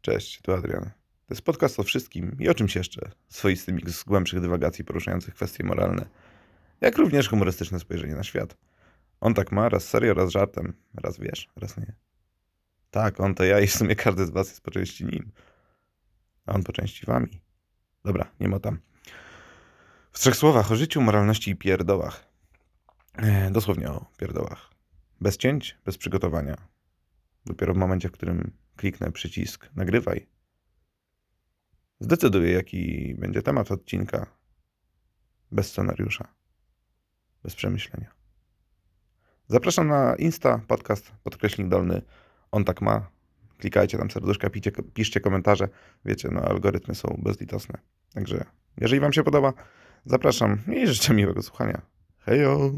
Cześć, tu Adrian. To jest podcast o wszystkim i o czymś jeszcze. Swoisty miks głębszych dywagacji poruszających kwestie moralne, jak również humorystyczne spojrzenie na świat. On tak ma, raz serio, raz żartem. Raz wiesz, raz nie. Tak, on to ja i w sumie każdy z was jest po części nim. A on po części wami. Dobra, nie ma tam. W trzech słowach o życiu, moralności i pierdołach. E, dosłownie o pierdołach. Bez cięć, bez przygotowania. Dopiero w momencie, w którym kliknę przycisk nagrywaj, zdecyduję, jaki będzie temat odcinka. Bez scenariusza, bez przemyślenia. Zapraszam na Insta, podcast, podkreśnik dolny. On tak ma. Klikajcie tam serduszka, picie, piszcie komentarze. Wiecie, no algorytmy są bezlitosne. Także jeżeli Wam się podoba, zapraszam i życzę miłego słuchania. Hejo!